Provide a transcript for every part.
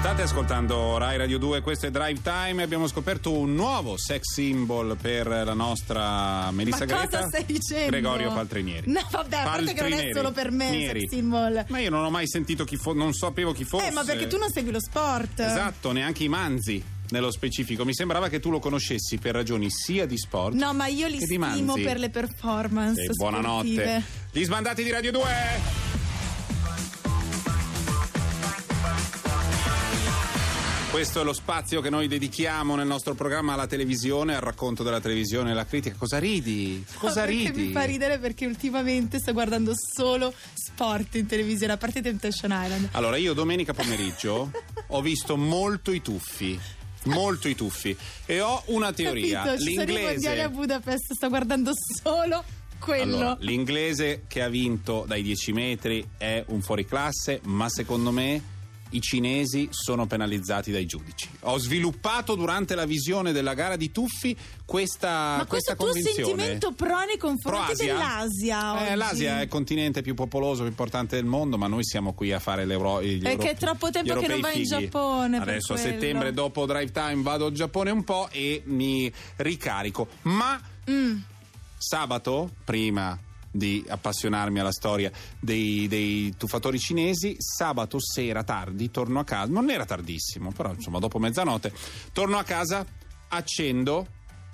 State ascoltando Rai Radio 2, questo è Drive Time. Abbiamo scoperto un nuovo sex symbol per la nostra Melissa Ma Greta. cosa stai dicendo? Gregorio Paltrinieri. No, vabbè, a parte che non è solo per me Nieri. sex symbol. Ma io non ho mai sentito chi fosse, non sapevo chi fosse. Eh, ma perché tu non segui lo sport? Esatto, neanche i manzi nello specifico. Mi sembrava che tu lo conoscessi per ragioni sia di sport. No, ma io li stimo per le performance. E buonanotte. sportive. Gli sbandati di Radio 2. Questo è lo spazio che noi dedichiamo nel nostro programma alla televisione, al racconto della televisione e alla critica. Cosa ridi? Cosa No, ridi? mi fa ridere perché ultimamente sto guardando solo sport in televisione, a parte Temptation Island. Allora, io domenica pomeriggio ho visto molto i tuffi. Molto i tuffi. E ho una teoria. Capito? Ci sono i mondiali a L'inglese. Budapest, sto guardando solo quello. Allora, l'inglese che ha vinto dai 10 metri è un fuoriclasse, ma secondo me i cinesi sono penalizzati dai giudici. Ho sviluppato durante la visione della gara di tuffi questa, ma questa questo tuo convinzione. sentimento pro nei confronti Pro-Asia? dell'Asia Eh? L'Asia è il continente più popoloso, più importante del mondo, ma noi siamo qui a fare l'Euro. gli Euro- che è troppo tempo che non vai in fighi. Giappone, Adesso a quello. settembre, dopo Drive Time, vado al Giappone un po' e mi ricarico. Ma Mm. sabato, prima di appassionarmi alla storia dei, dei tuffatori cinesi, sabato sera tardi torno a casa, non era tardissimo, però insomma dopo mezzanotte, torno a casa, accendo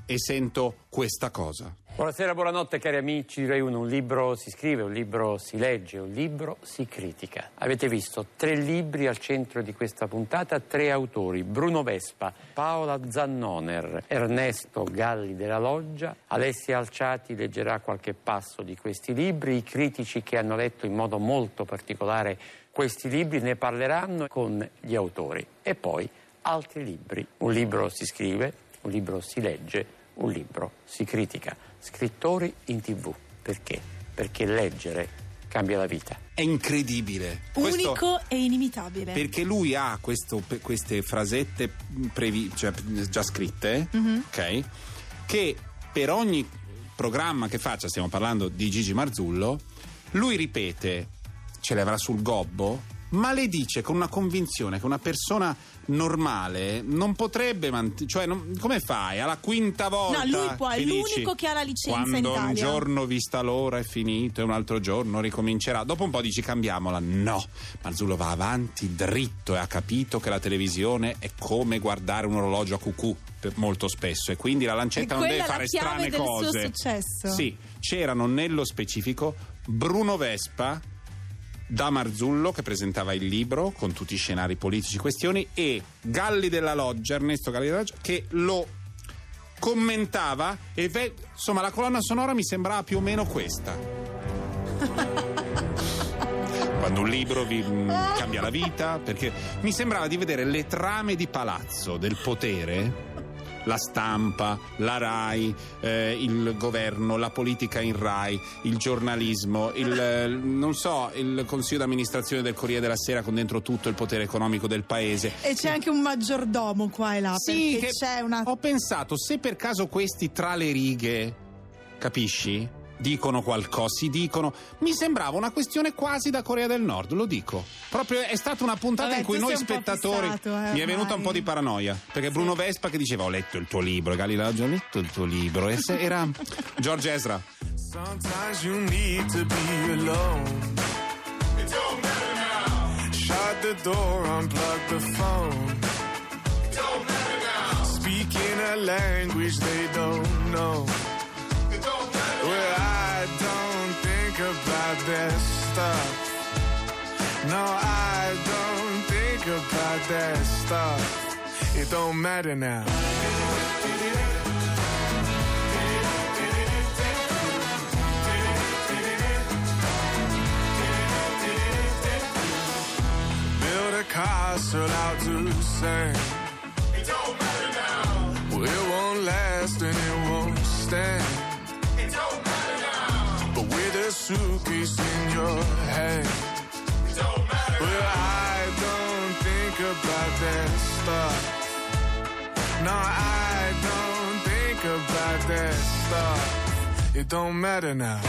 e sento questa cosa. Buonasera, buonanotte cari amici di Rai 1. Un libro si scrive, un libro si legge, un libro si critica. Avete visto tre libri al centro di questa puntata, tre autori, Bruno Vespa, Paola Zannoner, Ernesto Galli della Loggia, Alessia Alciati leggerà qualche passo di questi libri, i critici che hanno letto in modo molto particolare questi libri ne parleranno con gli autori e poi altri libri. Un libro si scrive, un libro si legge, un libro si critica. Scrittori in tv. Perché? Perché leggere cambia la vita. È incredibile. Questo- Unico e inimitabile. perché lui ha questo- queste frasette previ- cioè, già scritte, Mhm. ok? Che per ogni programma che faccia, stiamo parlando di Gigi Marzullo, lui ripete, ce le avrà sul gobbo, ma le dice con una convinzione che una persona normale non potrebbe mantenere. Cioè, non- come fai? Alla quinta volta. No, lui può, è l'unico che ha la licenza in Quando un Italia." giorno vista l'ora è finito e un altro giorno ricomincerà. Dopo un po' dici cambiamola. No, Marzullo va avanti dritto e ha capito che la televisione è come guardare un orologio a cucù molto spesso e quindi la lancetta E non deve fare la chiave strane cose. successo. Sì, c'erano nello specifico Bruno Vespa da Marzullo che presentava il libro con tutti i scenari politici questioni e Galli della Loggia, Ernesto Galli della Loggia che lo commentava e ve- insomma la colonna sonora mi sembrava più o meno questa. Quando un libro vi mm, cambia la vita, perché mi sembrava di vedere le trame di palazzo del potere, la stampa, la RAI, eh, il governo, la politica in RAI, il giornalismo, il, eh, non so, il consiglio d'amministrazione del Corriere della Sera con dentro tutto il potere economico del paese. E c'è anche un maggiordomo qua e là. Sì, c'è una. ho pensato, se per caso questi tra le righe, capisci? Dicono qualcosa, si dicono. Mi sembrava una questione quasi da Corea del Nord, lo dico. Proprio è stata una puntata Vabbè, in cui noi spettatori. fissato, eh, mi è venuta un po' di paranoia. Perché Bruno Vespa che diceva: Ho letto il tuo libro, Galileo ho letto il tuo libro. E se era George Ezra. Sometimes you need to be alone. It don't matter now. Shut the door, unplug the phone. It don't matter now. Speaking a language they don't know. No, I don't think about that stuff. It don't matter now. build a castle out to sand. It don't matter now. Well, it won't last and it won't stand. It don't matter now. But with a suitcase in your hand. I don't think about that stuff. No, I don't think about that stuff. It don't matter now.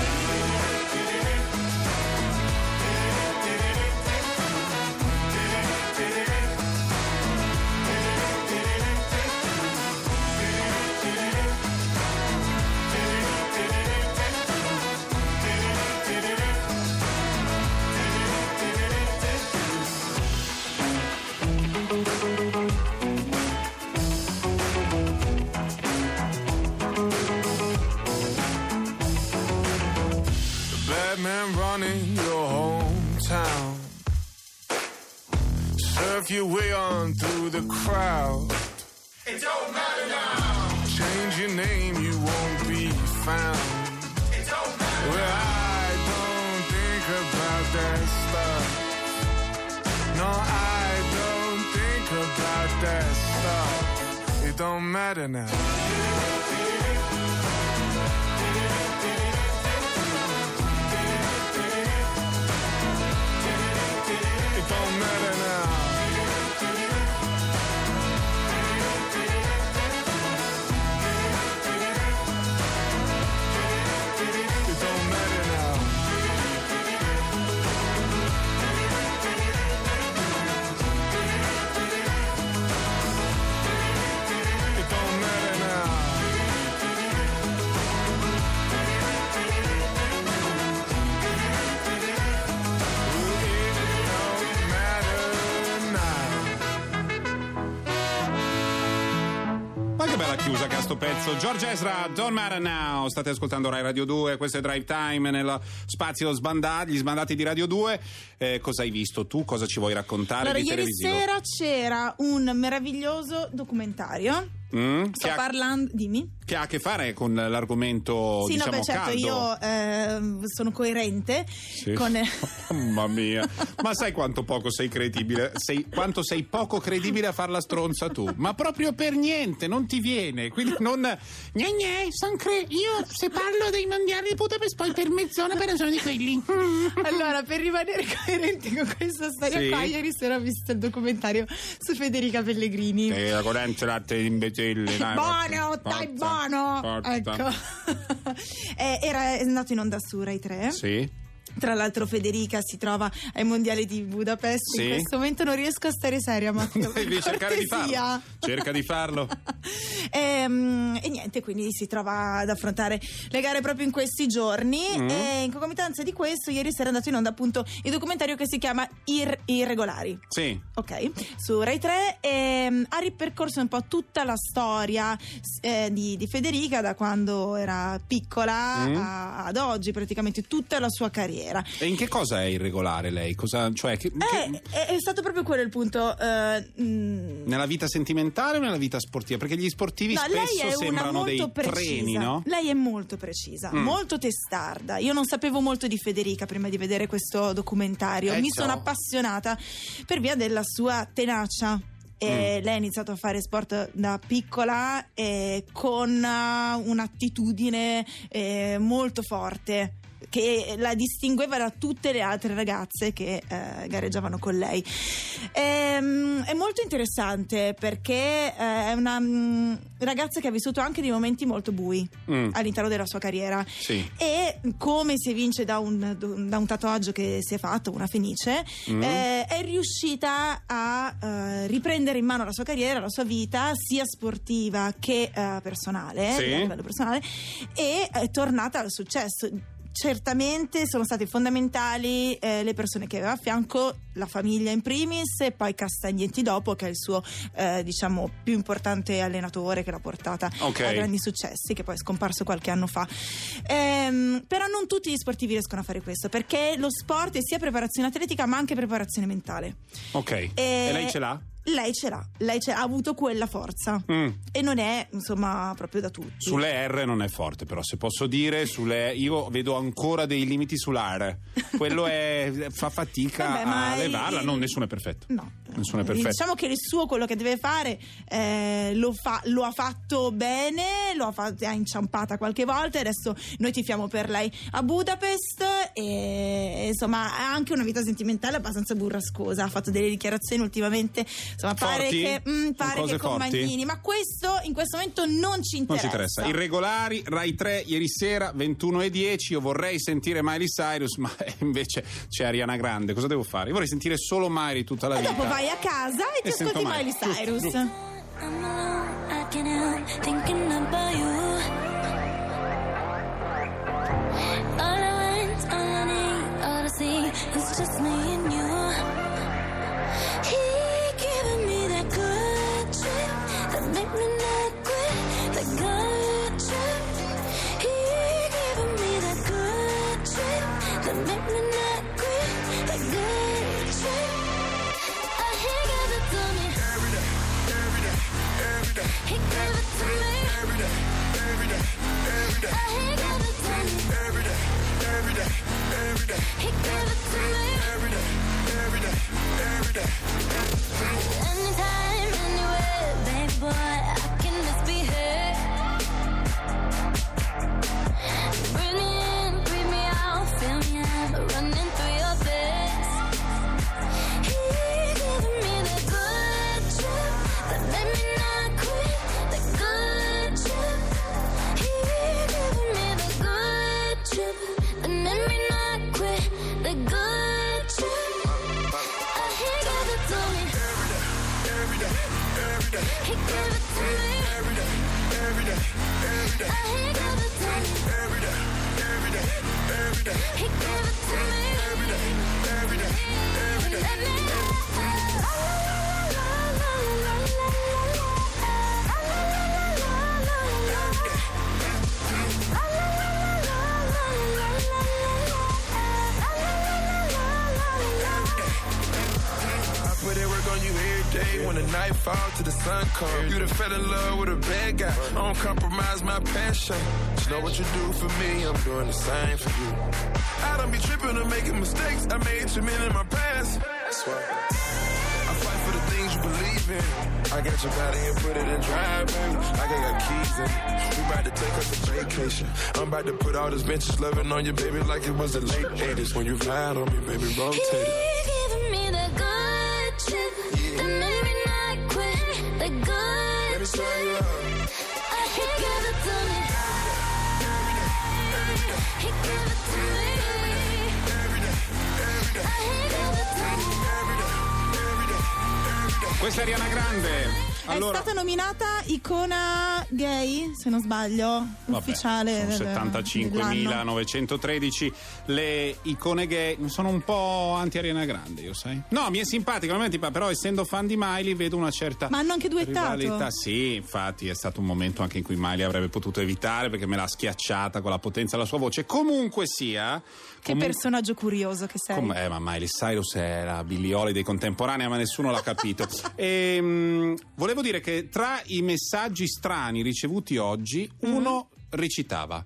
Surf your way on through the crowd. It don't matter now. Change your name, you won't be found. It don't matter. Well, I don't think about that stuff. No, I don't think about that stuff. It don't matter now. Ma che ha sto pezzo. George Ezra, Don't Matter Now. State ascoltando Rai Radio 2, questo è Drive Time nello spazio sbandati, gli sbandati di Radio 2. Eh, cosa hai visto tu? Cosa ci vuoi raccontare Allora, ieri sera c'era un meraviglioso documentario. Mm? Sto ha, parlando. Dimmi. Che ha a che fare con l'argomento, Sì, diciamo, no, beh, certo, caldo? io ehm, sono coerente Sì. con. Mamma mia, ma sai quanto poco sei credibile? Sei, quanto sei poco credibile a far la stronza tu? Ma proprio per niente, non ti viene. Quindi non. Gne gne, son cre- io se parlo dei mondiali di Budapest poi per mezz'ora per ragione di quelli. Allora, per rimanere coerenti con questa storia Sì. qua, ieri sera ho visto il documentario su Federica Pellegrini. E la corrente latte di imbecille. dai, Buono, dai, forza, buono! forza. Ecco. Eh, era è andato in onda su Rai 3. Sì. Tra l'altro Federica si trova ai mondiali di Budapest. Sì. In questo momento non riesco a stare seria, per Devi cercare di farlo. Cerca di farlo. Ehm, e, niente, quindi si trova ad affrontare le gare proprio in questi giorni. Mm. E in concomitanza di questo, ieri sera è andato in onda appunto il documentario che si chiama Ir- Irregolari. Sì. Ok, su Rai 3 ehm, ha ripercorso un po' tutta la storia eh, di, di Federica da quando era piccola Mm. a- ad oggi, praticamente tutta la sua carriera. E in che cosa è irregolare lei? Cosa, cioè, che- che- Eh, è, è stato proprio quello il punto. eh, mm, nella vita sentimentale o nella vita sportiva? Perché gli sportivi No, spesso sembrano dei precisa. treni, no? Lei è molto precisa, Mm. molto testarda. Io non sapevo molto di Federica prima di vedere questo documentario. Eh, Mi ciao. sono appassionata per via della sua tenacia. E Mm. Lei ha iniziato a fare sport da piccola e con uh, un'attitudine eh, molto forte che la distingueva da tutte le altre ragazze che eh, gareggiavano con lei. Ehm, è molto interessante perché eh, è una mm, ragazza che ha vissuto anche dei momenti molto bui Mm. all'interno della sua carriera Sì. e come si evince da un, da un tatuaggio che si è fatto, una fenice, Mm. eh, è riuscita a eh, riprendere in mano la sua carriera, la sua vita, sia sportiva che eh, personale, Sì. a livello personale, e è tornata al successo. Certamente sono state fondamentali eh, le persone che aveva a fianco, la famiglia in primis e poi Castagnetti dopo, che è il suo eh, diciamo più importante allenatore che l'ha portata Ok. a grandi successi, che poi è scomparso qualche anno fa. Ehm, però non tutti gli sportivi riescono a fare questo, perché lo sport è sia preparazione atletica ma anche preparazione mentale. Ok. E- E lei ce l'ha? Lei ce l'ha, lei ce l'ha, ha avuto quella forza Mm. e non è insomma proprio da tutti. Sulle R non è forte, però se posso dire, sulle io vedo ancora dei limiti sull'R. Quello è, fa fatica Vabbè, a il- levarla. No, nessuno è perfetto. No, Nessuno è perfetto. Diciamo che il suo quello che deve fare eh, lo, fa- lo ha fatto bene, lo ha, fatto, ha inciampata qualche volta e adesso noi tifiamo per lei a Budapest e insomma ha anche una vita sentimentale abbastanza burrascosa, ha fatto delle dichiarazioni ultimamente, insomma pare Forti? che, mm, pare Cose che con forti? Magnini, ma questo in questo momento non ci Non interessa. ci interessa. Irregolari, Rai 3 ieri sera 21 e 10. Io vorrei sentire Miley Cyrus, ma invece c'è Ariana Grande. Cosa devo fare? Io vorrei sentire solo Miley tutta la E vita. dopo vai a casa e ti E sento ascolti Miley. Miley Cyrus. Giusto, giusto. every day. He gave it to me every day, every day, every day. Anytime, anywhere, baby boy. Sun come, you done fell in love with a bad guy. I don't compromise my passion. Just know what you do for me, I'm doing the same for you. I don't be tripping or making mistakes. I made too many in my past. That's why I fight for the things you believe in. I got your body and put it in drive, baby. I got your keys in. We about to take us a vacation. I'm about to put all this vintage loving on you, baby, like it was the late 80s. When you ride on me, baby, rotate it. Questa è Ariana Grande. Allora, È stata nominata icona gay, se non sbaglio, Vabbè, ufficiale. sono del- dell'anno. 75.913 le icone gay sono un po' anti Ariana Grande io sai no mi è simpatico non mi è antipa- però essendo fan di Miley vedo una certa Ma hanno anche duettato? rivalità sì infatti è stato un momento anche in cui Miley avrebbe potuto evitare perché me l'ha schiacciata con la potenza della sua voce comunque sia Che comun- personaggio curioso che sei. Com- eh, ma Miley Cyrus era Billie Holiday contemporanea, ma nessuno l'ha capito. Ehm, volevo dire che tra i messaggi strani ricevuti oggi, uno recitava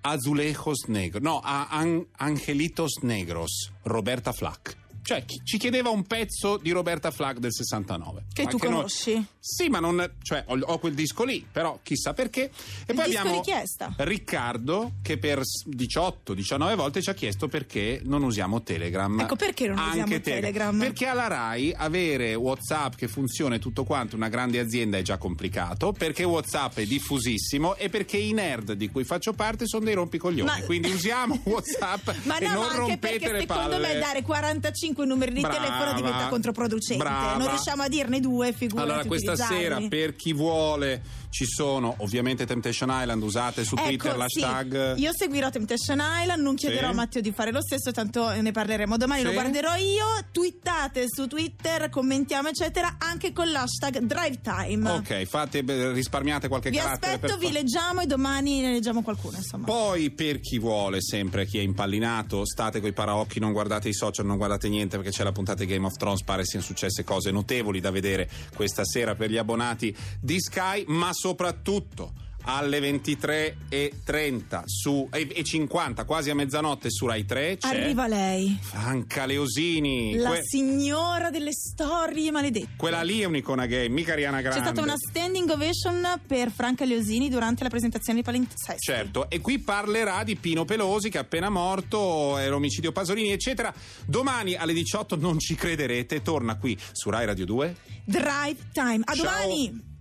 Azulejos Negros, no, a- An- Angelitos Negros, Roberta Flack. Cioè, chi- ci chiedeva un pezzo di Roberta Flack del 69. Che tu noi- conosci? Sì, ma non. Cioè, ho, ho quel disco lì, però chissà perché. E Il poi disco abbiamo richiesta. Riccardo che per 18-19 volte ci ha chiesto perché non usiamo Telegram. Ecco, perché non Anche usiamo Telegram? Perché alla Rai avere WhatsApp che funziona e tutto quanto, una grande azienda è già complicato, perché WhatsApp è diffusissimo e perché i nerd di cui faccio parte sono dei rompicoglioni. Ma- Quindi usiamo WhatsApp Ma e no, non ma anche rompete perché le secondo palle. me dare 45 numeri di Brava, telefono diventa controproducente. brava. Non riusciamo a dirne due, figurati Allora, questa utilizzarli. sera, per chi vuole ci sono ovviamente Temptation Island, usate su Ecco, Twitter sì, l'hashtag. io seguirò Temptation Island, non chiederò Sì. a Matteo di fare lo stesso, tanto ne parleremo domani, lo Sì. guarderò io. Twittate su Twitter, commentiamo, eccetera, anche con l'hashtag Drive Time. Ok, fate, risparmiate qualche Vi carattere aspetto, per vi fa- leggiamo e domani ne leggiamo qualcuno, insomma. Poi per chi vuole, sempre chi è impallinato, state coi paraocchi, non guardate i social, non guardate niente perché c'è la puntata di Game of Thrones, pare siano successe cose notevoli da vedere questa sera per gli abbonati di Sky, ma soprattutto alle 23.30 su, e, e 50, quasi a mezzanotte su Rai 3 c'è Arriva lei, Franca Leosini. la Que- signora delle storie maledette. quella lì è un'icona gay, mica Ariana Grande. C'è stata una standing ovation per Franca Leosini durante la presentazione di Palinsesto. Certo, e qui parlerà di Pino Pelosi che è appena morto, è l'omicidio Pasolini, eccetera. Domani alle 18 non ci crederete, torna qui su Rai Radio 2. Drive Time. A Ciao. domani!